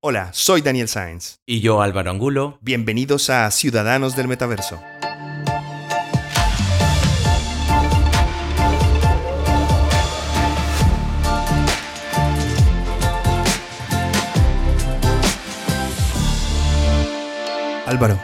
Hola, soy Daniel Sáenz. Y yo Álvaro Angulo. Bienvenidos a Ciudadanos del Metaverso. Álvaro,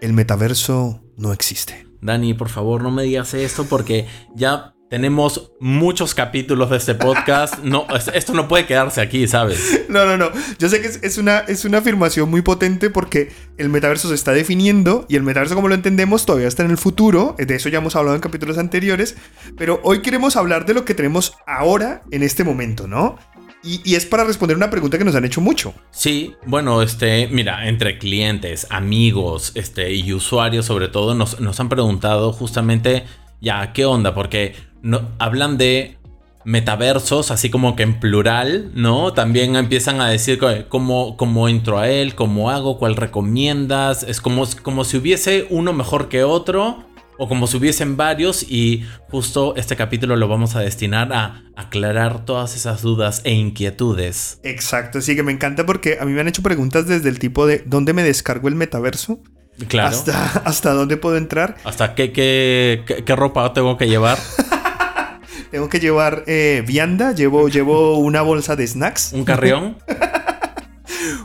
el metaverso no existe. Dani, por favor, no me digas esto porque ya tenemos muchos capítulos de este podcast. No, esto no puede quedarse aquí, ¿sabes? No, no, no. Yo sé que es, una, es una afirmación muy potente porque el metaverso se está definiendo y el metaverso, como lo entendemos, todavía está en el futuro. De eso ya hemos hablado en capítulos anteriores. Pero hoy queremos hablar de lo que tenemos ahora, en este momento, ¿no? Y, es para responder una pregunta que nos han hecho mucho. Sí, bueno, este, mira, entre clientes, amigos, este, y usuarios sobre todo, nos, nos han preguntado justamente, ya, ¿qué onda? Porque no, hablan de metaversos, así como que en plural, ¿no? También empiezan a decir cómo, cómo entro a él, cómo hago, cuál recomiendas. Es como, como si hubiese uno mejor que otro o como si hubiesen varios y justo este capítulo lo vamos a destinar a aclarar todas esas dudas e inquietudes. Exacto, sí que me encanta porque a mí me han hecho preguntas desde el tipo de ¿dónde me descargo el metaverso? Claro. Hasta, hasta dónde puedo entrar. Hasta qué, qué, qué, ropa tengo que llevar. tengo que llevar eh, vianda, llevo, llevo una bolsa de snacks. ¿Un carrión?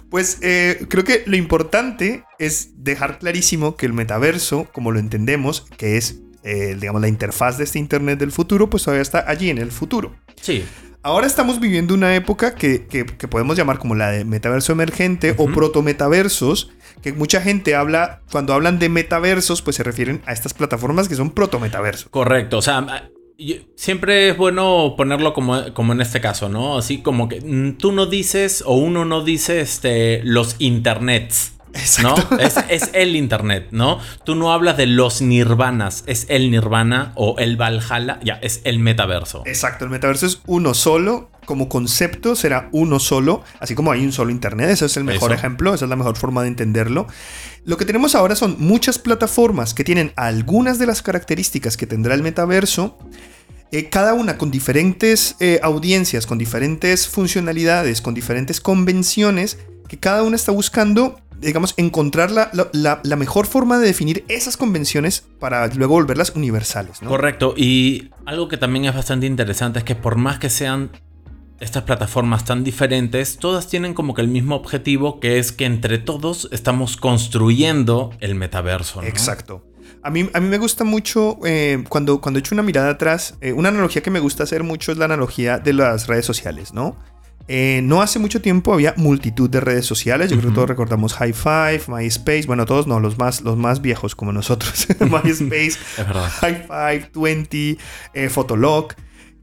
Pues eh, creo que lo importante es dejar clarísimo que el metaverso, como lo entendemos, que es, eh, digamos, la interfaz de este Internet del futuro, pues todavía está allí en el futuro. Sí. Ahora estamos viviendo una época que, podemos llamar como la de metaverso emergente o proto-metaversos, que mucha gente habla, cuando hablan de metaversos, pues se refieren a estas plataformas que son proto-metaversos. Correcto, o sea, siempre es bueno ponerlo como, como, en este caso, ¿no? Así como que mm, tú no dices o uno no dice este, los internets. ¿No? Es, el internet, ¿no? Tú no hablas de los nirvanas, es el nirvana o el valhalla, ya, es el metaverso. Exacto, el metaverso es uno solo, como concepto será uno solo, así como hay un solo internet, ese es el mejor ejemplo, esa es la mejor forma de entenderlo. Lo que tenemos ahora son muchas plataformas que tienen algunas de las características que tendrá el metaverso, eh, cada una con diferentes eh, audiencias, con diferentes funcionalidades, con diferentes convenciones, que cada una está buscando, digamos, encontrar la, mejor forma de definir esas convenciones para luego volverlas universales. Correcto, y algo que también es bastante interesante es que por más que sean estas plataformas tan diferentes, todas tienen como que el mismo objetivo, que es que entre todos estamos construyendo el metaverso. Exacto. A mí, a mí me gusta mucho, eh, cuando, cuando echo una mirada atrás, eh, una analogía que me gusta hacer mucho es la analogía de las redes sociales, ¿no? Eh, no hace mucho tiempo había multitud de redes sociales. Yo creo que todos recordamos High Five, MySpace. Bueno, todos no, los más, los más viejos como nosotros. MySpace, High Five, 20, eh, Fotolog.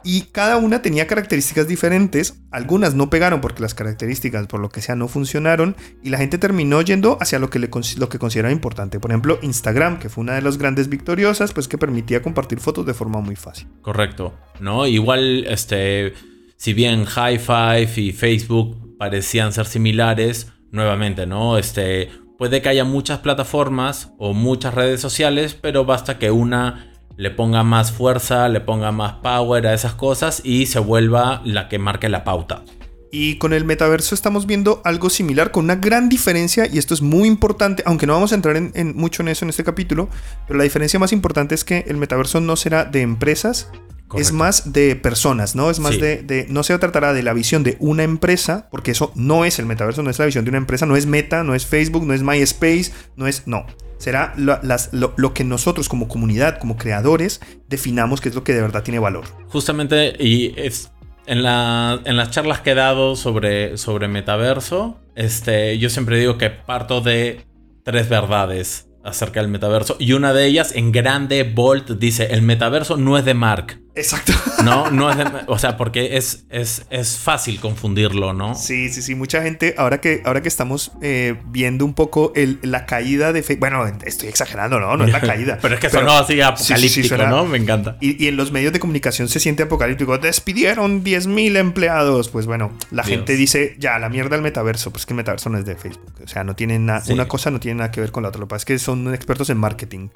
Y cada una tenía características diferentes. Algunas no pegaron porque las características, por lo que sea, no funcionaron. Y la gente terminó yendo hacia lo que, le, lo que consideraba importante. Por ejemplo, Instagram, que fue una de las grandes victoriosas, pues que permitía compartir fotos de forma muy fácil. Correcto. ¿No? Igual, este. Si bien High Five y Facebook parecían ser similares, nuevamente, ¿no? Este. Puede que haya muchas plataformas o muchas redes sociales, pero basta que una le ponga más fuerza, le ponga más power a esas cosas y se vuelva la que marque la pauta. Y con el metaverso estamos viendo algo similar, con una gran diferencia, y esto es muy importante, aunque no vamos a entrar en, mucho en eso en este capítulo, pero la diferencia más importante es que el metaverso no será de empresas, es más de personas, ¿no? Es más de, de, No se tratará de la visión de una empresa, porque eso no es el metaverso, no es la visión de una empresa, no es Meta, no es Facebook, no es MySpace, no es. No será lo, que nosotros como comunidad, como creadores, definamos que es lo que de verdad tiene valor. Justamente, y es en, la, en las charlas que he dado sobre, sobre metaverso, este, yo siempre digo que parto de tres verdades acerca del metaverso. Y una de ellas, en grande, Bolt, dice, el metaverso no es de Mark. Exacto. No, no es de, O sea, porque es, es, es fácil confundirlo, ¿no? Sí, sí, sí. Mucha gente, ahora que, ahora que estamos eh, viendo un poco el, la caída de Facebook. Bueno, estoy exagerando, ¿no? No es la caída. pero es que sonó así apocalíptico, ¿no? Me encanta. Y, y, en los medios de comunicación se siente apocalíptico. Despidieron 10.000 empleados. Pues bueno, la gente dice, ya, la mierda del metaverso. Pues que el metaverso no es de Facebook. O sea, no tiene nada. Una cosa no tiene nada que ver con la otra. Lo que pasa es que son expertos en marketing.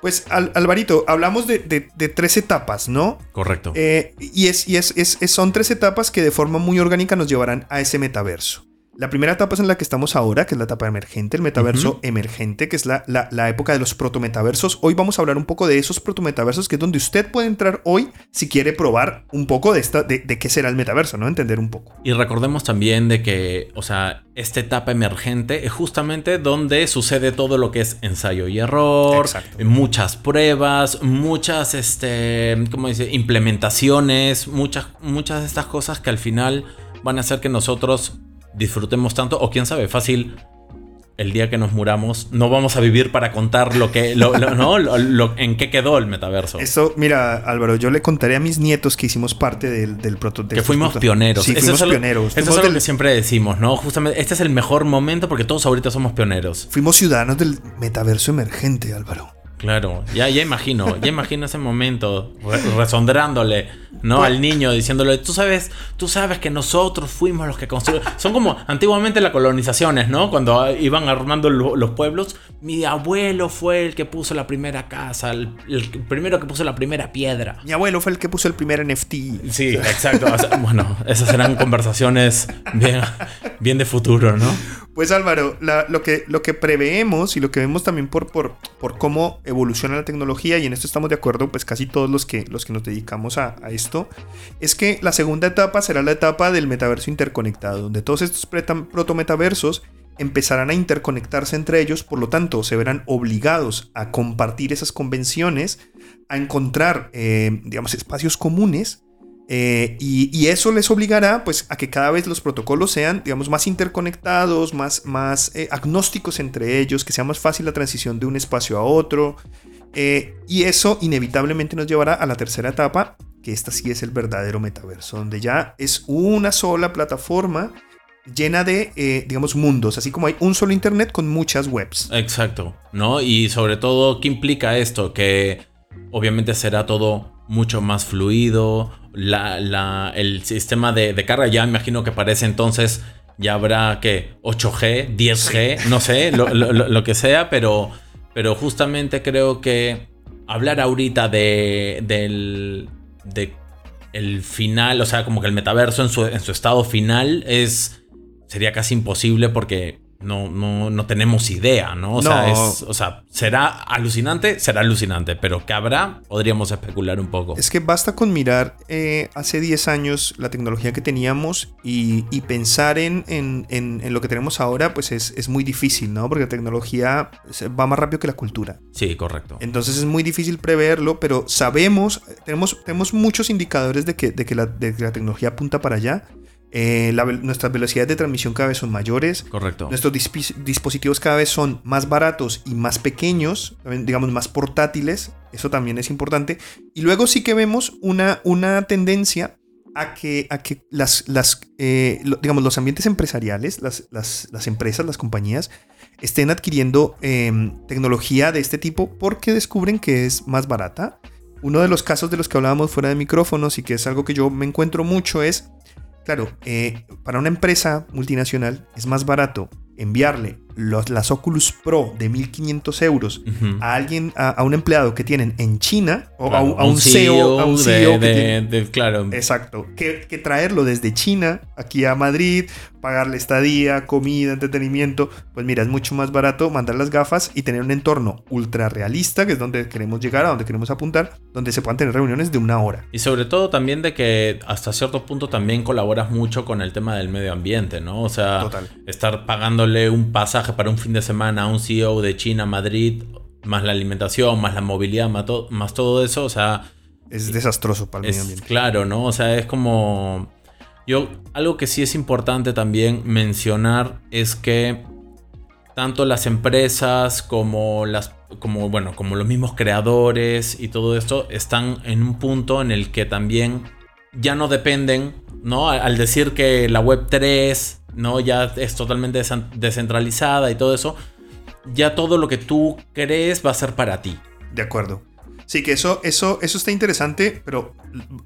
Pues, Alvarito, hablamos de, de tres etapas, ¿no? Correcto. Eh, y es, y es, son tres etapas que de forma muy orgánica nos llevarán a ese metaverso. La primera etapa es en la que estamos ahora, que es la etapa emergente, el metaverso emergente, que es la, la, época de los protometaversos. Hoy vamos a hablar un poco de esos protometaversos, que es donde usted puede entrar hoy si quiere probar un poco de, esta, de, qué será el metaverso, ¿no? Entender un poco. Y recordemos también de que, o sea, esta etapa emergente es justamente donde sucede todo lo que es ensayo y error, muchas pruebas, muchas, este, ¿cómo dice? Implementaciones, muchas, muchas de estas cosas que al final van a hacer que nosotros disfrutemos tanto, o quién sabe, fácil, el día que nos muramos, no vamos a vivir para contar lo que, lo, ¿no? Lo, en qué quedó el metaverso. Eso, mira, Álvaro, yo le contaré a mis nietos que hicimos parte del, del prototipo. Que fuimos pioneros. Sí, fuimos pioneros. Eso es lo que siempre decimos, ¿no? Justamente, este es el mejor momento porque todos ahorita somos pioneros. Fuimos ciudadanos del metaverso emergente, Álvaro. Claro, ya, ya imagino, ya imagino ese momento resondrándole, ¿no? Al niño diciéndole, tú sabes, tú sabes que nosotros fuimos los que construimos. Son como antiguamente las colonizaciones, ¿no? Cuando iban armando los pueblos, mi abuelo fue el que puso la primera casa, el, primero que puso la primera piedra. Mi abuelo fue el que puso el primer NFT. Sí, exacto. bueno, esas serán conversaciones bien, bien de futuro, ¿no? Pues Álvaro, lo, que, lo que preveemos y lo que vemos también por, por, por, cómo evoluciona la tecnología, y en esto estamos de acuerdo, pues casi todos los que, los que nos dedicamos a, es que la segunda etapa será la etapa del metaverso interconectado, donde todos estos protometaversos empezarán a interconectarse entre ellos, por lo tanto se verán obligados a compartir esas convenciones, a encontrar, eh, digamos, espacios comunes eh, y, eso les obligará pues, a que cada vez los protocolos sean digamos, más interconectados, más, más eh, agnósticos entre ellos, que sea más fácil la transición de un espacio a otro. Y eso inevitablemente nos llevará a la tercera etapa, que esta sí es el verdadero metaverso, donde ya es una sola plataforma llena de, digamos, mundos, así como hay un solo Internet con muchas webs. Exacto, ¿no? Y sobre todo, ¿qué implica esto? Que obviamente será todo mucho más fluido, la, el sistema de, carga ya imagino que para ese entonces ya habrá que 8G, 10G, no sé, lo, que sea, pero, pero justamente creo que hablar ahorita de, del de el final, o sea, como que el metaverso en su, en su estado final es sería casi imposible porque no, no, no tenemos idea, ¿no? O, Sea, o sea, será alucinante, será alucinante, pero ¿qué habrá? Podríamos especular un poco. Es que basta con mirar eh, hace 10 años la tecnología que teníamos y, pensar en, en, lo que tenemos ahora, pues es, es, muy difícil, ¿no? Porque la tecnología va más rápido que la cultura. Sí, correcto. Entonces es muy difícil preverlo, pero sabemos, tenemos, tenemos muchos indicadores de que, de que, la, de que la tecnología apunta para allá. Eh, nuestras velocidades de transmisión cada vez son mayores. Correcto. Nuestros dispositivos cada vez son más baratos y más pequeños, digamos más portátiles. Eso también es importante. Y luego sí que vemos una, una tendencia a que, a que las, las eh, digamos, los ambientes empresariales, las, las, las, empresas, las compañías, estén adquiriendo em, tecnología de este tipo porque descubren que es más barata. Uno de los casos de los que hablábamos fuera de micrófonos y que es algo que yo me encuentro mucho es Claro, eh, para una empresa multinacional es más barato enviarle los, las Oculus Pro de 1500 euros a alguien, a, un empleado que tienen en China o a, un CEO, a un CEO de, claro. Exacto. Que, que, traerlo desde China aquí a Madrid, pagarle estadía, comida, entretenimiento. Pues mira, es mucho más barato mandar las gafas y tener un entorno ultra realista, que es donde queremos llegar, a donde queremos apuntar, donde se puedan tener reuniones de una hora. Y sobre todo también de que hasta cierto punto también colaboras mucho con el tema del medio ambiente, ¿no? O sea, estar pagándole un pasaje para un fin de semana a un CEO de China, Madrid, más la alimentación, más la movilidad, más, todo eso, o sea... Es desastroso para el medio ambiente. Claro, ¿no? O sea, es como... Yo, algo que sí es importante también mencionar es que tanto las empresas como las como bueno, como los mismos creadores y todo esto están en un punto en el que también ya no dependen, ¿no? Al decir que la web 3 ¿no? Ya es totalmente descentralizada y todo eso. Ya todo lo que tú crees va a ser para ti. De acuerdo. Sí, que eso, eso, eso está interesante, pero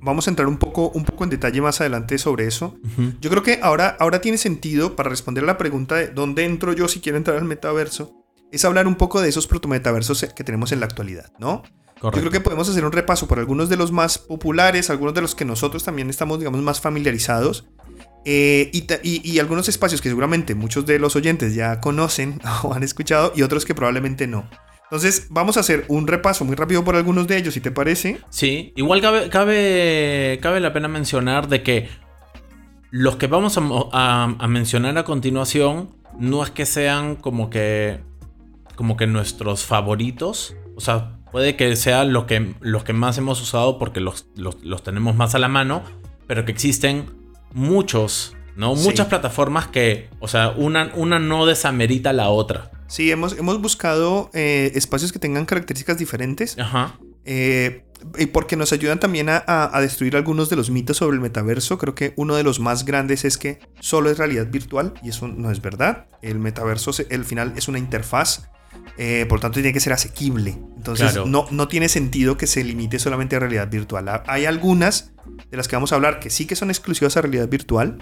vamos a entrar un poco, un poco en detalle más adelante sobre eso. Yo creo que ahora, ahora tiene sentido para responder a la pregunta de dónde entro yo si quiero entrar al metaverso, es hablar un poco de esos protometaversos que tenemos en la actualidad, ¿no? Yo creo que podemos hacer un repaso por algunos de los más populares, algunos de los que nosotros también estamos, digamos, más familiarizados Eh, y, y, algunos espacios que seguramente muchos de los oyentes ya conocen o han escuchado y otros que probablemente no. Entonces, vamos a hacer un repaso muy rápido por algunos de ellos, si te parece. Sí, igual cabe, cabe, cabe la pena mencionar de que los que vamos a, mencionar a continuación no es que sean como que, como que nuestros favoritos. O sea, puede que sean lo que, los que más hemos usado porque los, los, tenemos más a la mano, pero que existen muchos, ¿no? Muchas plataformas que, o sea, una, una no desamerita la otra. Sí, hemos, hemos buscado eh, espacios que tengan características diferentes. Ajá. Eh, y porque nos ayudan también a, destruir algunos de los mitos sobre el metaverso. Creo que uno de los más grandes es que solo es realidad virtual y eso no es verdad. El metaverso, el final es una interfaz. Eh, por tanto, tiene que ser asequible. Entonces, no, no tiene sentido que se limite solamente a realidad virtual. Hay algunas de las que vamos a hablar que sí que son exclusivas a realidad virtual,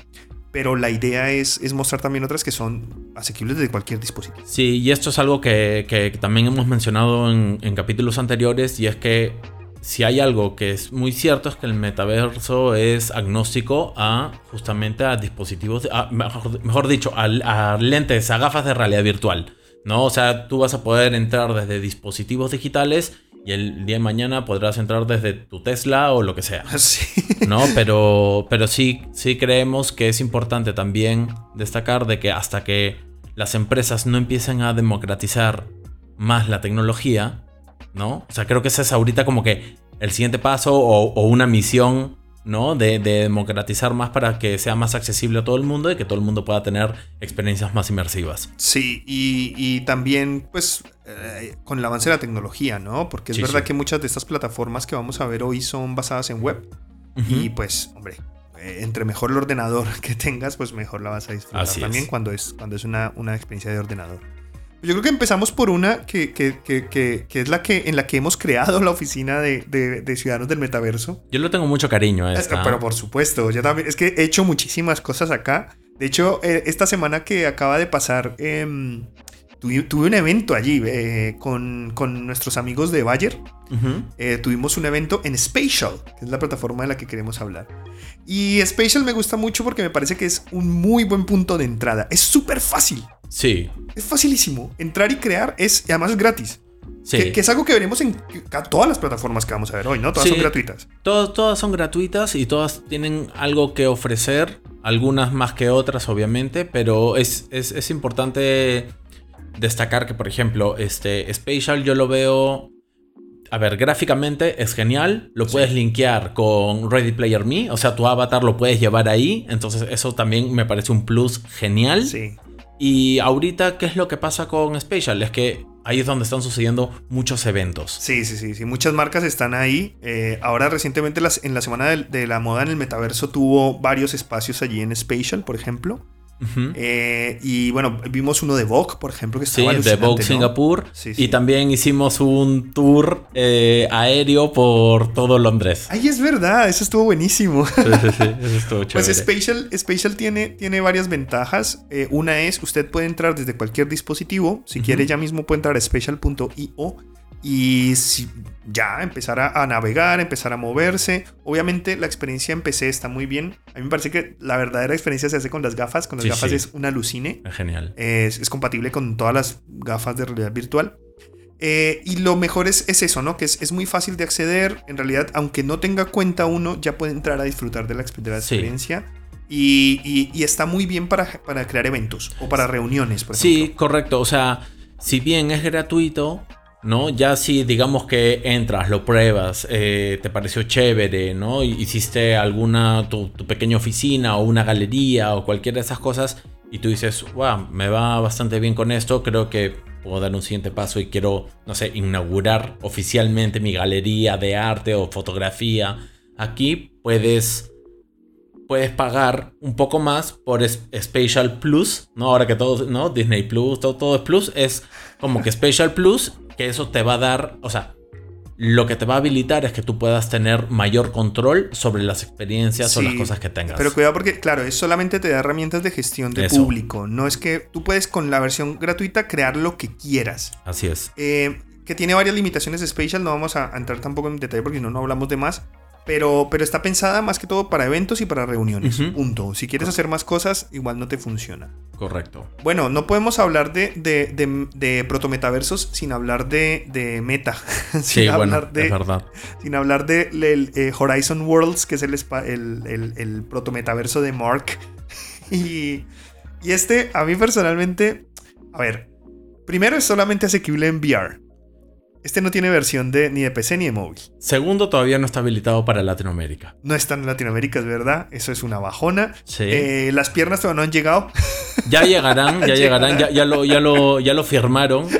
pero la idea es, es, mostrar también otras que son asequibles desde cualquier dispositivo. Sí, y esto es algo que, que también hemos mencionado en, en, capítulos anteriores, y es que si hay algo que es muy cierto es que el metaverso es agnóstico a justamente a dispositivos, mejor, dicho, a, a, lentes, a gafas de realidad virtual. ¿No? O sea, tú vas a poder entrar desde dispositivos digitales y el día de mañana podrás entrar desde tu Tesla o lo que sea. Sí. ¿No? Pero, pero sí, sí creemos que es importante también destacar de que hasta que las empresas no empiecen a democratizar más la tecnología, ¿no? O sea, creo que ese es ahorita como que el siguiente paso o una misión ¿no? De, democratizar más para que sea más accesible a todo el mundo y que todo el mundo pueda tener experiencias más inmersivas. Sí, y, también, pues, eh, con el avance de la tecnología, ¿no? Porque es verdad que muchas de estas plataformas que vamos a ver hoy son basadas en web. Y pues, hombre, eh, entre mejor el ordenador que tengas, pues mejor la vas a disfrutar también cuando es, cuando es una, una experiencia de ordenador. Yo creo que empezamos por una que, es la que en la que hemos creado la oficina de, Ciudadanos del Metaverso. Yo lo tengo mucho cariño a esta. Pero por supuesto, yo también. Es que he hecho muchísimas cosas acá. De hecho, eh, esta semana que acaba de pasar, em, tuve, un evento allí eh, con, nuestros amigos de Bayer. Eh, tuvimos un evento en Spatial, que es la plataforma de la que queremos hablar. Y Spatial me gusta mucho porque me parece que es un muy buen punto de entrada. Es súper fácil. Sí. Es facilísimo. Entrar y crear es, y además es gratis. Sí. Que, es algo que veremos en todas las plataformas que vamos a ver hoy, ¿no? Todas son gratuitas. Todas, todas son gratuitas y todas tienen algo que ofrecer. Algunas más que otras, obviamente. Pero es, es, importante destacar que, por ejemplo, este Spatial yo lo veo a ver, gráficamente es genial. Lo puedes linkear con Ready Player Me. O sea, tu avatar lo puedes llevar ahí. Entonces, eso también me parece un plus genial. Sí. Y ahorita, ¿qué es lo que pasa con Spatial? Es que ahí es donde están sucediendo muchos eventos. Sí, sí, sí, sí. Muchas marcas están ahí. Eh, ahora recientemente en la semana de, la moda en el metaverso tuvo varios espacios allí en Spatial, por ejemplo. Eh, y bueno, vimos uno de Vogue, por ejemplo, que estaba Sí, de Vogue Singapur. y también hicimos un tour eh, aéreo por todo Londres. Ay, es verdad, eso estuvo buenísimo. Sí, sí, sí, eso estuvo pues chévere. Pues Spatial, tiene, tiene varias ventajas. Eh, una es, usted puede entrar desde cualquier dispositivo. Si quiere, ya mismo puede entrar a spatial.io y si ya empezar a, navegar, empezar a moverse. Obviamente la experiencia en PC está muy bien. A mí me parece que la verdadera experiencia se hace con las gafas. Con las gafas es una alucine. Genial. Es, compatible con todas las gafas de realidad virtual. Eh, y lo mejor es, eso, ¿no? Que es, muy fácil de acceder. En realidad, aunque no tenga cuenta uno, ya puede entrar a disfrutar de la, experiencia. Y, está muy bien para, para crear eventos o para reuniones, por ejemplo. Sí, correcto. O sea, si bien es gratuito, ¿no? Ya si digamos que entras, lo pruebas, eh, te pareció chévere, ¿no? Hiciste alguna, tu, pequeña oficina o una galería o cualquiera de esas cosas y tú dices, wow, me va bastante bien con esto, creo que puedo dar un siguiente paso y quiero, no sé, inaugurar oficialmente mi galería de arte o fotografía. Aquí puedes puedes pagar un poco más por Special Plus, ¿no? Ahora que todo, ¿no? Disney Plus, todo, todo es Plus, es como que Special Plus que eso te va a dar, o sea, lo que te va a habilitar es que tú puedas tener mayor control sobre las experiencias o las cosas que tengas. Pero cuidado porque, claro, es solamente te da herramientas de gestión de público. No es que tú puedes con la versión gratuita crear lo que quieras. Así es. Eh, que tiene varias limitaciones de Spatial, no vamos a entrar tampoco en detalle porque no, no hablamos de más. Pero, pero está pensada más que todo para eventos y para reuniones. Punto. Si quieres hacer más cosas, igual no te funciona. Correcto. Bueno, no podemos hablar de, de, de, de protometaversos sin hablar de, de meta. sin, Sí, bueno, hablar de, es verdad. sin hablar de el, eh, Horizon Worlds, que es el, el, el, el protometaverso de Mark. y, y este, a mí personalmente, a ver, primero es solamente asequible en VR. Este no tiene versión de, ni de PC ni de móvil. Segundo, todavía no está habilitado para Latinoamérica. No está en Latinoamérica, es verdad. Eso es una bajona. Sí. Eh, las piernas todavía no han llegado. Ya llegarán, ya llegarán, ya, ya lo, ya, lo, ya lo firmaron.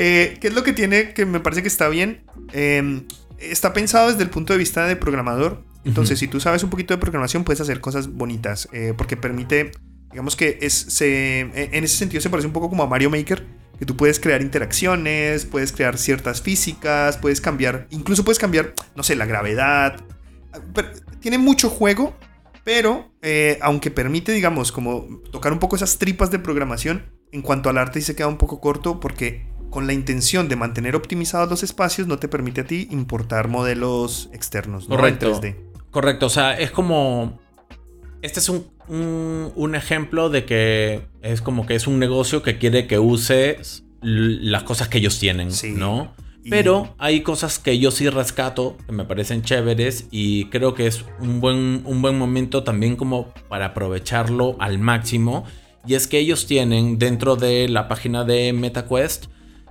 Eh, ¿Qué es lo que tiene que me parece que está bien? Eh, está pensado desde el punto de vista de programador. Entonces, Ujú. si tú sabes un poquito de programación, puedes hacer cosas bonitas. eh, porque permite, digamos que es, se, en ese sentido se parece un poco como a Mario Maker. Que tú puedes crear interacciones, puedes crear ciertas físicas, puedes cambiar, incluso puedes cambiar, no sé, la gravedad. Pero tiene mucho juego, pero eh, aunque permite, digamos, como tocar un poco esas tripas de programación, en cuanto al arte sí se queda un poco corto porque con la intención de mantener optimizados los espacios no te permite a ti importar modelos externos. ¿no? En Correcto. 3D. Correcto, o sea, es como... Este es un, un, un ejemplo de que es como que es un negocio que quiere que uses las cosas que ellos tienen, Sí. ¿no? Y- Pero hay cosas que yo sí rescato, que me parecen chéveres y creo que es un buen, un buen momento también como para aprovecharlo al máximo. Y es que ellos tienen dentro de la página de MetaQuest,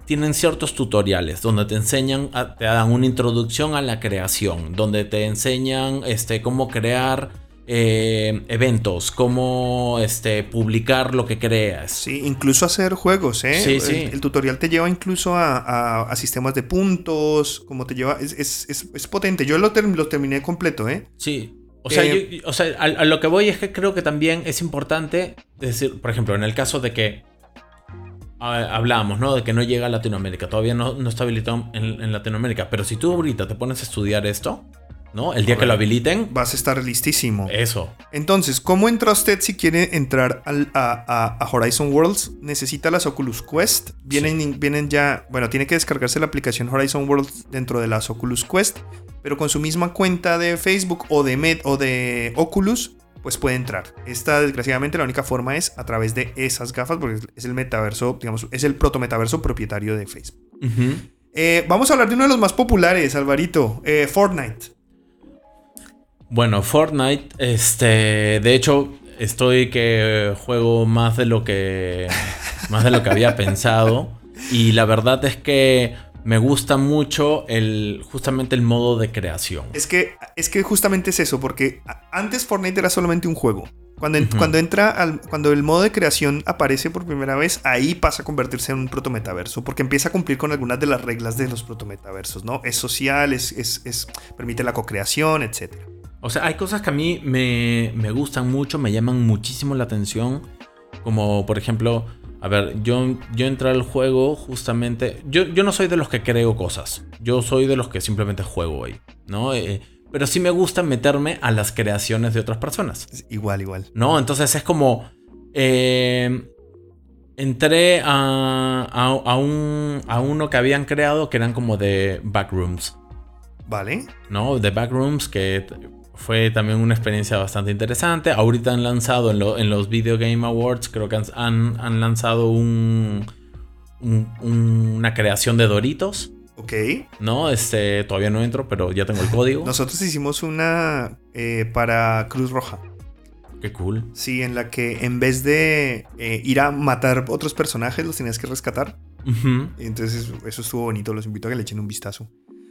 tienen ciertos tutoriales donde te enseñan, a- te dan una introducción a la creación, donde te enseñan este, cómo crear eh, eventos, cómo este, publicar lo que creas. Sí, incluso hacer juegos, ¿eh? Sí, el, sí. el tutorial te lleva incluso a, a- a sistemas de puntos, como te lleva... Es, es- es- es potente. Yo lo, lo terminé completo, ¿eh? Sí. O sea, Eh, yo- o sea, a, a lo que voy es que creo que también es importante decir, por ejemplo, en el caso de que ah, hablábamos, ¿no? De que no llega a Latinoamérica, todavía no, no está habilitado en, en Latinoamérica, pero si tú ahorita te pones a estudiar esto, ¿no? El día que lo habiliten, Vas a estar listísimo. eso. Entonces, ¿cómo entra usted si quiere entrar al- a, a- a Horizon Worlds? Necesita las Oculus Quest. Vienen, vienen ya, bueno, tiene que descargarse la aplicación Horizon Worlds dentro de las Oculus Quest, pero con su misma cuenta de Facebook o de Med o de Oculus, pues puede entrar. Esta, desgraciadamente, la única forma es a través de esas gafas, porque es el metaverso, digamos, es el protometaverso propietario de Facebook. Eh, vamos a hablar de uno de los más populares, Alvarito, eh, Fortnite. Bueno, Fortnite, este, de hecho, estoy que juego más de lo que, más de lo que había pensado. Y la verdad es que me gusta mucho el, justamente el modo de creación. Es que, es que justamente es eso, porque antes Fortnite era solamente un juego. Cuando, en- cuando entra al, cuando el modo de creación aparece por primera vez, ahí pasa a convertirse en un protometaverso, porque empieza a cumplir con algunas de las reglas de los protometaversos, ¿no? Es social, es, es- es- permite la co-creación, etc. O sea, hay cosas que a mí me, me gustan mucho, me llaman muchísimo la atención. Como por ejemplo, a ver, yo, yo entré al juego justamente. Yo, yo no soy de los que creo cosas. Yo soy de los que simplemente juego ahí. ¿No? Eh, pero sí me gusta meterme a las creaciones de otras personas. Igual, igual. ¿No? Entonces es como. eh, entré a, a, a un, a uno que habían creado que eran como de backrooms. Vale. ¿no? The Backrooms, que fue también una experiencia bastante interesante. Ahorita han lanzado en, lo- en los Video Game Awards, creo que han, han- lanzado un, un- una creación de Doritos, Ok. ¿no? Este, todavía no entro, pero ya tengo el código. Nosotros hicimos una eh, para Cruz Roja. Qué cool. Sí, en la que en vez de eh, ir a matar otros personajes, los tenías que rescatar. Entonces eso estuvo bonito, los invito a que le echen un vistazo.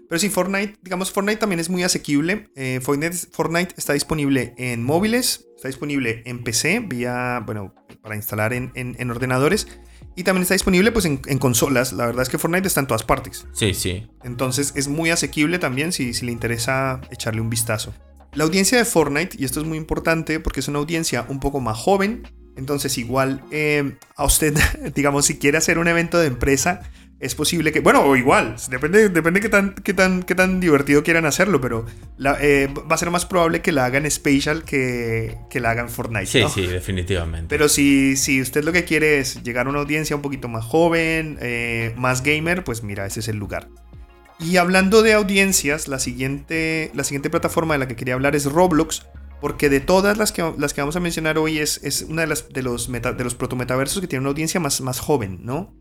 Pero sí, Fortnite, digamos, Fortnite también es muy asequible. Eh, Fortnite, Fortnite está disponible en móviles, está disponible en PC, vía, bueno, para instalar en, en- en ordenadores. Y también está disponible pues en, en consolas. La verdad es que Fortnite está en todas partes. Sí, sí. Entonces es muy asequible también si, si le interesa echarle un vistazo. La audiencia de Fortnite, y esto es muy importante porque es una audiencia un poco más joven, entonces igual eh, a usted, digamos, si quiere hacer un evento de empresa, es posible que, bueno, o igual, depende, depende qué tan, qué tan, qué tan divertido quieran hacerlo, pero la- eh, va a ser más probable que la hagan Spatial que, que la hagan Fortnite. Sí, ¿no? sí, definitivamente. Pero si, si usted lo que quiere es llegar a una audiencia un poquito más joven, eh, más gamer, pues mira, ese es el lugar. Y hablando de audiencias, la siguiente, la siguiente plataforma de la que quería hablar es Roblox, porque de todas las que, las que vamos a mencionar hoy es, es una de, las, de los, meta, de los protometaversos que tiene una audiencia más, más joven, ¿no?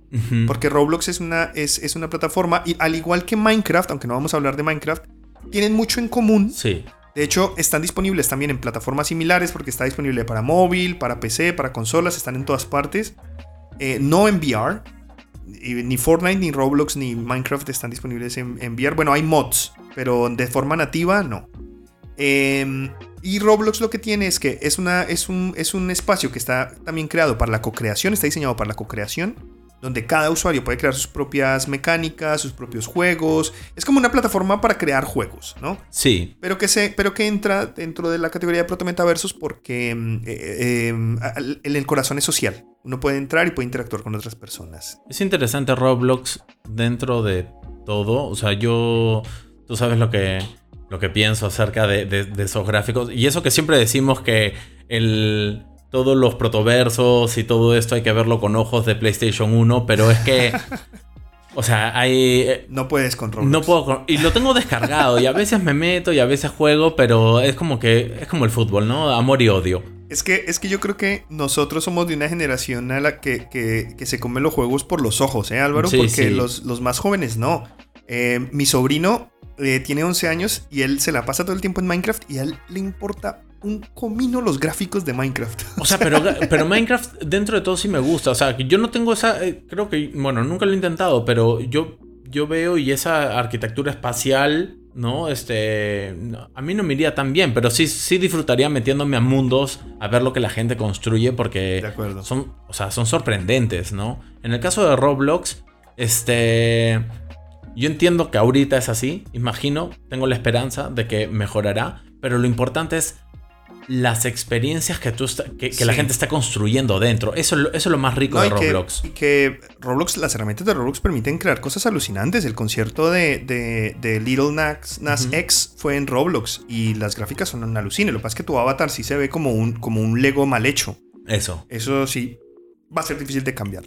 Porque Roblox es una, es, es, una plataforma, y al igual que Minecraft, aunque no vamos a hablar de Minecraft, tienen mucho en común. Sí. De hecho, están disponibles también en plataformas similares porque está disponible para móvil, para PC, para consolas, están en todas partes. Eh, no en VR, ni Fortnite, ni Roblox, ni Minecraft están disponibles en, en VR. Bueno, hay mods, pero de forma nativa no. Eh, y Roblox lo que tiene es que es, una, es, un, es un espacio que está también creado para la co-creación, está diseñado para la co-creación, donde cada usuario puede crear sus propias mecánicas, sus propios juegos. Es como una plataforma para crear juegos, ¿no? Sí. Pero que, se, pero que entra dentro de la categoría de protometaversos porque mm, eh, eh, el corazón es social. Uno puede entrar y puede interactuar con otras personas. Es interesante Roblox dentro de todo. O sea, yo... Tú sabes lo que lo que pienso acerca de, esos gráficos. Y eso que siempre decimos que el, todos los protoversos y todo esto hay que verlo con ojos de PlayStation 1, pero es que... O sea, hay... Eh, no puedes con Roblox. No puedo Y lo tengo descargado y a veces me meto y a veces juego, pero es como que... Es como el fútbol, ¿no? Amor y odio. Es que, es que yo creo que nosotros somos de una generación a la que, que, se comen los juegos por los ojos, ¿eh, Álvaro? Porque Los, los, más jóvenes no. Eh, mi sobrino eh, tiene 11 años y él se la pasa todo el tiempo en Minecraft y a él le importa un comino los gráficos de Minecraft. O sea, pero, pero Minecraft dentro de todo sí me gusta. O sea, yo no tengo esa. Eh, creo que. Bueno, nunca lo he intentado, pero yo, yo veo y esa arquitectura espacial. ¿no? Este, a mí no me iría tan bien, pero sí, sí disfrutaría metiéndome a mundos a ver lo que la gente construye porque son, o sea, son sorprendentes, ¿no? En el caso de Roblox, este, yo entiendo que ahorita es así, imagino, tengo la esperanza de que mejorará, pero lo importante es las experiencias que, tú que, la gente está construyendo dentro. Eso, eso es lo más rico de Roblox. y que Roblox, las herramientas de Roblox permiten crear cosas alucinantes. El concierto de, de, Little Nas, Nas X fue en Roblox y las gráficas son alucines. Lo que pasa es que tu avatar sí se ve como un, como un Lego mal hecho. Eso. Eso sí va a ser difícil de cambiar.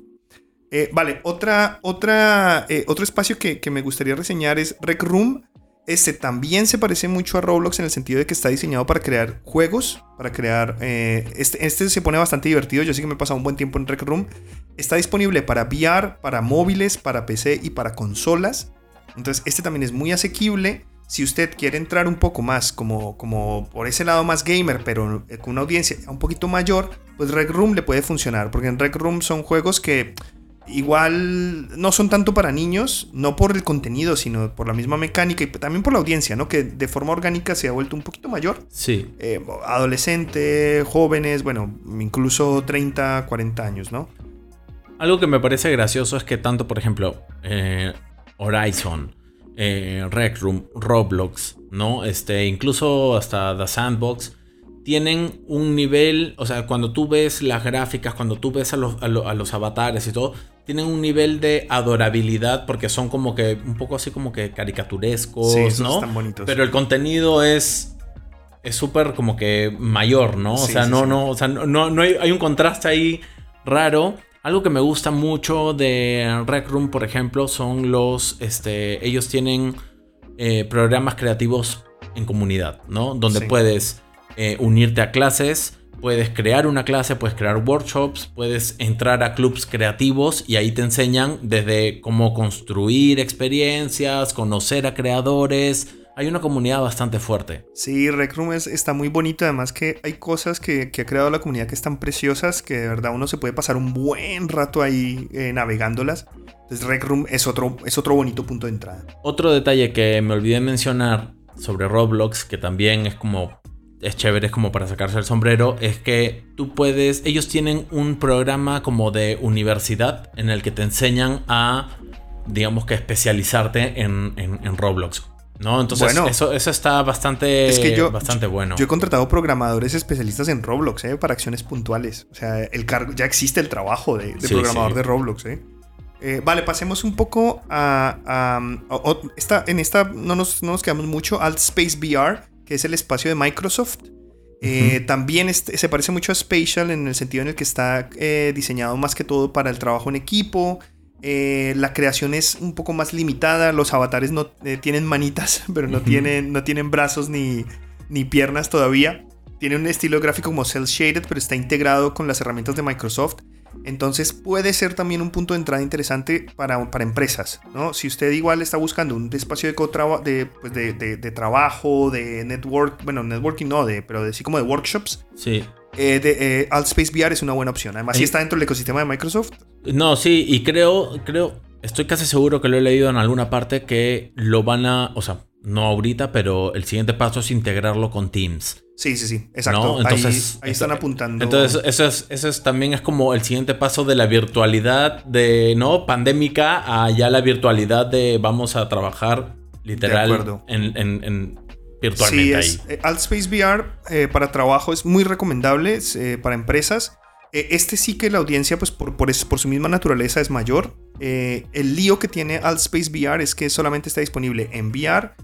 Eh, vale, otra, otra, eh, otro espacio que, me gustaría reseñar es Rec Room. Este también se parece mucho a Roblox en el sentido de que está diseñado para crear juegos, para crear... Eh, este, este, se pone bastante divertido, yo sí que me he pasado un buen tiempo en Rec Room. Está disponible para VR, para móviles, para PC y para consolas. Entonces este también es muy asequible. Si usted quiere entrar un poco más como, como por ese lado más gamer, pero con una audiencia un poquito mayor, pues Rec Room le puede funcionar. Porque en Rec Room son juegos que igual no son tanto para niños, no por el contenido, sino por la misma mecánica y también por la audiencia, ¿no? Que de forma orgánica se ha vuelto un poquito mayor. Sí. Eh, adolescente, jóvenes, bueno, incluso 30, 40 años, ¿no? Algo que me parece gracioso es que tanto, por ejemplo, eh, Horizon, eh, Rec Room, Roblox, ¿no? Este, incluso hasta The Sandbox tienen un nivel, o sea, cuando tú ves las gráficas, cuando tú ves a los, a, los avatares y todo, tienen un nivel de adorabilidad porque son como que un poco así como que caricaturescos, sí, ¿no? Están bonitos. Pero el contenido es es súper como que mayor, ¿no? O sea, no, no, o sea, no, no hay, hay, un contraste ahí raro. Algo que me gusta mucho de Rec Room, por ejemplo, son los, este, ellos tienen eh, programas creativos en comunidad, ¿no? Donde puedes eh, unirte a clases, puedes crear una clase, puedes crear workshops, puedes entrar a clubs creativos y ahí te enseñan desde cómo construir experiencias, conocer a creadores. Hay una comunidad bastante fuerte. Sí, Rec Room está muy bonito. Además que hay cosas que, ha creado la comunidad que están preciosas, que de verdad uno se puede pasar un buen rato ahí eh, navegándolas. Entonces Rec Room es otro, es otro bonito punto de entrada. Otro detalle que me olvidé mencionar sobre Roblox, que también es como es chévere, es como para sacarse el sombrero, es que tú puedes, ellos tienen un programa como de universidad en el que te enseñan a, digamos que especializarte en, Roblox. ¿No? Entonces, eso, eso está bastante, es que yo, bastante bueno. Yo he contratado programadores especialistas en Roblox, ¿eh? Para acciones puntuales. O sea, el cargo, ya existe el trabajo de, programador de Roblox, ¿eh? ¿eh? vale, pasemos un poco a. esta, en esta no nos, no nos quedamos mucho. Alt Space VR que es el espacio de Microsoft. Eh, también se parece mucho a Spatial en el sentido en el que está eh, diseñado más que todo para el trabajo en equipo. Eh, la creación es un poco más limitada. Los avatares no tienen manitas, pero no, tienen, no tienen brazos ni, ni piernas todavía. Tiene un estilo gráfico como cel shaded, pero está integrado con las herramientas de Microsoft. Entonces puede ser también un punto de entrada interesante para, para empresas. ¿no? Si usted igual está buscando un espacio de, pues de, de, trabajo, de network, bueno, networking no, de, pero de, sí como de workshops. Sí. Eh, de, eh, Altspace VR es una buena opción. Además, si está dentro del ecosistema de Microsoft. No, sí, y creo, creo, estoy casi seguro que lo he leído en alguna parte que lo van a, o sea, no ahorita, pero el siguiente paso es integrarlo con Teams. Sí, sí, sí, exacto. Entonces, ahí, están apuntando. Entonces, eso, es, eso es, también es como el siguiente paso de la virtualidad de, ¿no? Pandémica a ya la virtualidad de vamos a trabajar literal en, virtualmente sí, ahí. Eh, Altspace VR eh, para trabajo es muy recomendable eh, para empresas. este sí que la audiencia, pues por, por, por su misma naturaleza, es mayor. el lío que tiene Altspace VR es que solamente está disponible en VR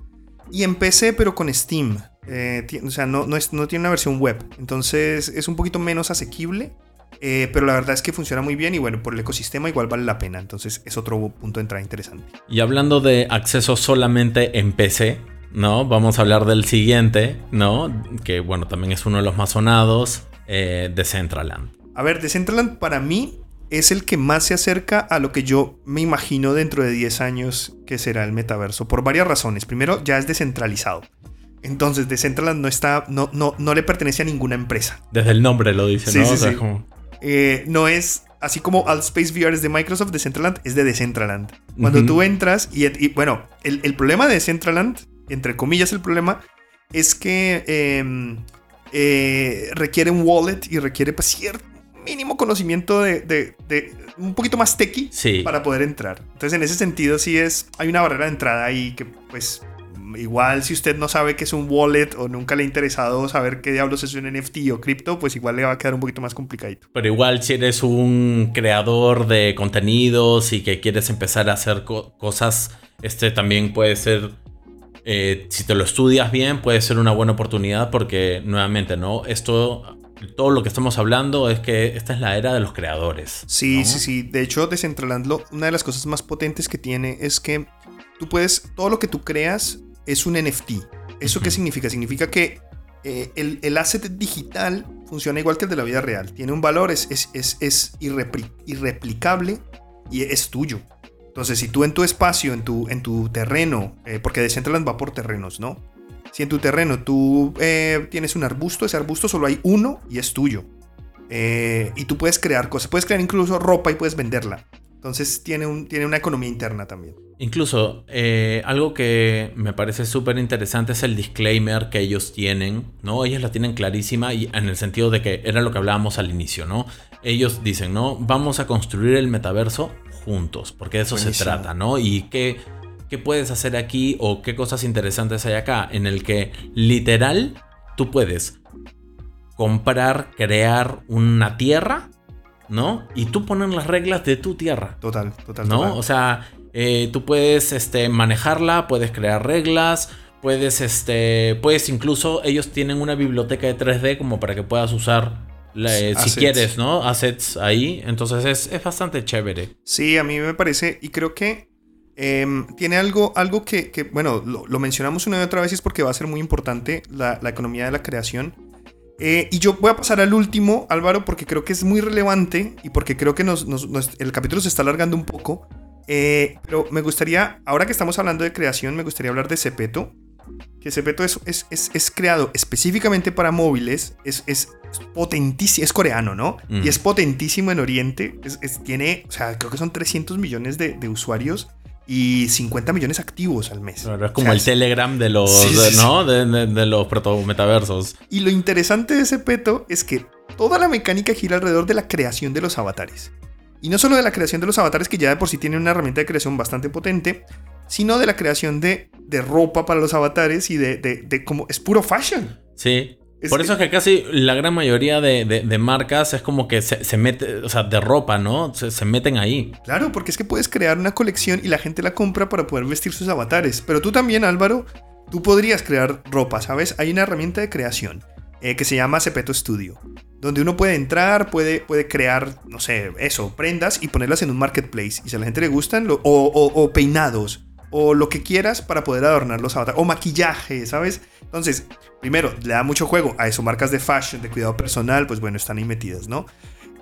y en PC, pero con Steam. Eh, o sea, no, no, tiene una versión web. Entonces es un poquito menos asequible. Eh, pero la verdad es que funciona muy bien y bueno, por el ecosistema igual vale la pena. Entonces es otro punto de entrada interesante. Y hablando de acceso solamente en PC, ¿no? Vamos a hablar del siguiente, ¿no? Que bueno, también es uno de los más sonados, eh, Decentraland. A ver, Decentraland para mí es el que más se acerca a lo que yo me imagino dentro de 10 años que será el metaverso, por varias razones. Primero, ya es descentralizado. Entonces, Decentraland no está, no, no, no le pertenece a ninguna empresa. Desde el nombre lo dice, ¿no? Eh, no es, así como Altspace VR es de Microsoft, Decentraland es de Decentraland. Cuando tú entras, y, bueno, el, problema de Decentraland, entre comillas el problema, es que em, eh, requiere un wallet y requiere pues, cierto mínimo conocimiento de, de, un poquito más techy para poder entrar. Entonces, en ese sentido, sí es, hay una barrera de entrada ahí que pues igual si usted no sabe qué es un wallet o nunca le ha interesado saber qué diablos es un NFT o cripto, pues igual le va a quedar un poquito más complicadito. Pero igual si eres un creador de contenidos y que quieres empezar a hacer cosas, este también puede ser, eh, si te lo estudias bien, puede ser una buena oportunidad porque nuevamente, ¿no? Esto todo lo que estamos hablando es que esta es la era de los creadores. Sí, sí, sí. De hecho, Decentraland, una de las cosas más potentes que tiene es que tú puedes, todo lo que tú creas es un NFT. ¿Eso qué significa? Significa que eh, el, asset digital funciona igual que el de la vida real. Tiene un valor, es, es, es, irreplicable y es tuyo. Entonces, si tú en tu espacio, en tu, en tu terreno, eh, porque Decentraland va por terrenos, ¿no? Si en tu terreno tú eh, tienes un arbusto, ese arbusto solo hay uno y es tuyo. y tú puedes crear cosas, puedes crear incluso ropa y puedes venderla. Entonces tiene, un, tiene una economía interna también. Incluso, eh, algo que me parece súper interesante es el disclaimer que ellos tienen, ¿no? Ellos la tienen clarísima y en el sentido de que era lo que hablábamos al inicio, ¿no? Ellos dicen, ¿no? Vamos a construir el metaverso juntos, porque de eso se trata, ¿no? Y qué, qué puedes hacer aquí o qué cosas interesantes hay acá, en el que literal tú puedes comprar, crear una tierra ¿no? Y tú pones las reglas de tu tierra. Total, total. ¿No? O sea, eh, tú puedes este, manejarla, puedes crear reglas, puedes, este, puedes incluso, ellos tienen una biblioteca de 3D como para que puedas usar eh, si quieres, ¿no? Assets ahí. Entonces es, bastante chévere. Sí, a mí me parece, y creo que em, tiene algo, algo que, bueno, lo, mencionamos una y otra vez y es porque va a ser muy importante la, la economía de la creación. Eh, y yo voy a pasar al último, Álvaro, porque creo que es muy relevante y porque creo que el capítulo se está alargando un poco. Eh, pero me gustaría, ahora que estamos hablando de creación, me gustaría hablar de Cepeto. Que Cepeto es, es, creado específicamente para móviles, es, es potentísimo, es coreano, ¿no? Y mm. es potentísimo en Oriente. tiene, o sea, creo que son 300 millones de, de usuarios y 50 millones activos al mes. es como el Telegram de los, ¿no? De, los proto-metaversos. Y lo interesante de ese peto es que toda la mecánica gira alrededor de la creación de los avatares. Y no solo de la creación de los avatares, que ya de por sí tienen una herramienta de creación bastante potente, sino de la creación de, de ropa para los avatares y de, de, de como es puro fashion. Sí, por eso es que casi la gran mayoría de, marcas es como que se, mete, o sea, de ropa, ¿no? Se, meten ahí. Claro, porque es que puedes crear una colección y la gente la compra para poder vestir sus avatares. Pero tú también, Álvaro, tú podrías crear ropa, ¿sabes? Hay una herramienta de creación eh, que se llama Cepeto Studio donde uno puede entrar, puede, puede crear, no sé, eso, prendas y ponerlas en un marketplace. Y si a la gente le gustan, o, o, peinados, o lo que quieras para poder adornar los avatares, o maquillaje, ¿sabes? Entonces, primero, le da mucho juego a eso, marcas de fashion, de cuidado personal, pues bueno, están ahí metidas, ¿no?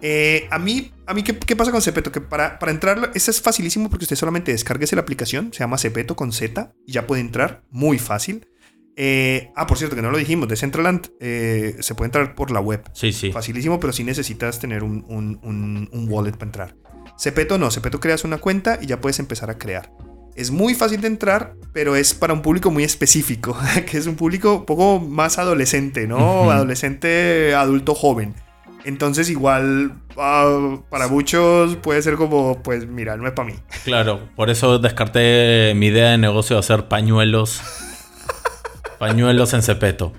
Eh, a mí, a mí ¿qué, pasa con Cepeto? Que para, para entrar, eso es facilísimo porque usted solamente descarguese la aplicación, se llama Cepeto con Z, y ya puede entrar, muy fácil. Eh, ah, por cierto, que no lo dijimos, de Centraland eh, se puede entrar por la web. Sí, sí. Facilísimo, pero sí necesitas tener un, un, wallet para entrar. Cepeto no, Cepeto creas una cuenta y ya puedes empezar a crear. Es muy fácil de entrar, pero es para un público muy específico, que es un público un poco más adolescente, ¿no? Adolescente, adulto joven. Entonces igual ah, para muchos puede ser como, pues mira, no es para mí. Claro, por eso descarté mi idea de negocio de hacer pañuelos Pañuelos en cepeto.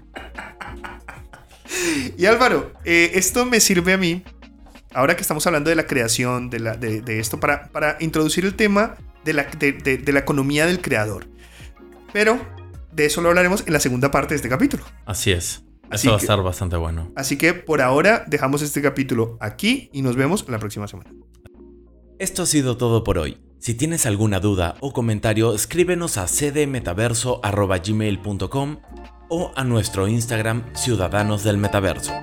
Y Álvaro, eh, esto me sirve a mí, ahora que estamos hablando de la creación, de, la, de, esto, para, para, introducir el tema de la, de la economía del creador. Pero de eso lo hablaremos en la segunda parte de este capítulo. Así es. Eso va a estar bastante bueno. Así que por ahora dejamos este capítulo aquí y nos vemos la próxima semana. Esto ha sido todo por hoy. Si tienes alguna duda o comentario, escríbenos a cdmetaverso.gmail.com o a nuestro Instagram Ciudadanos del Metaverso.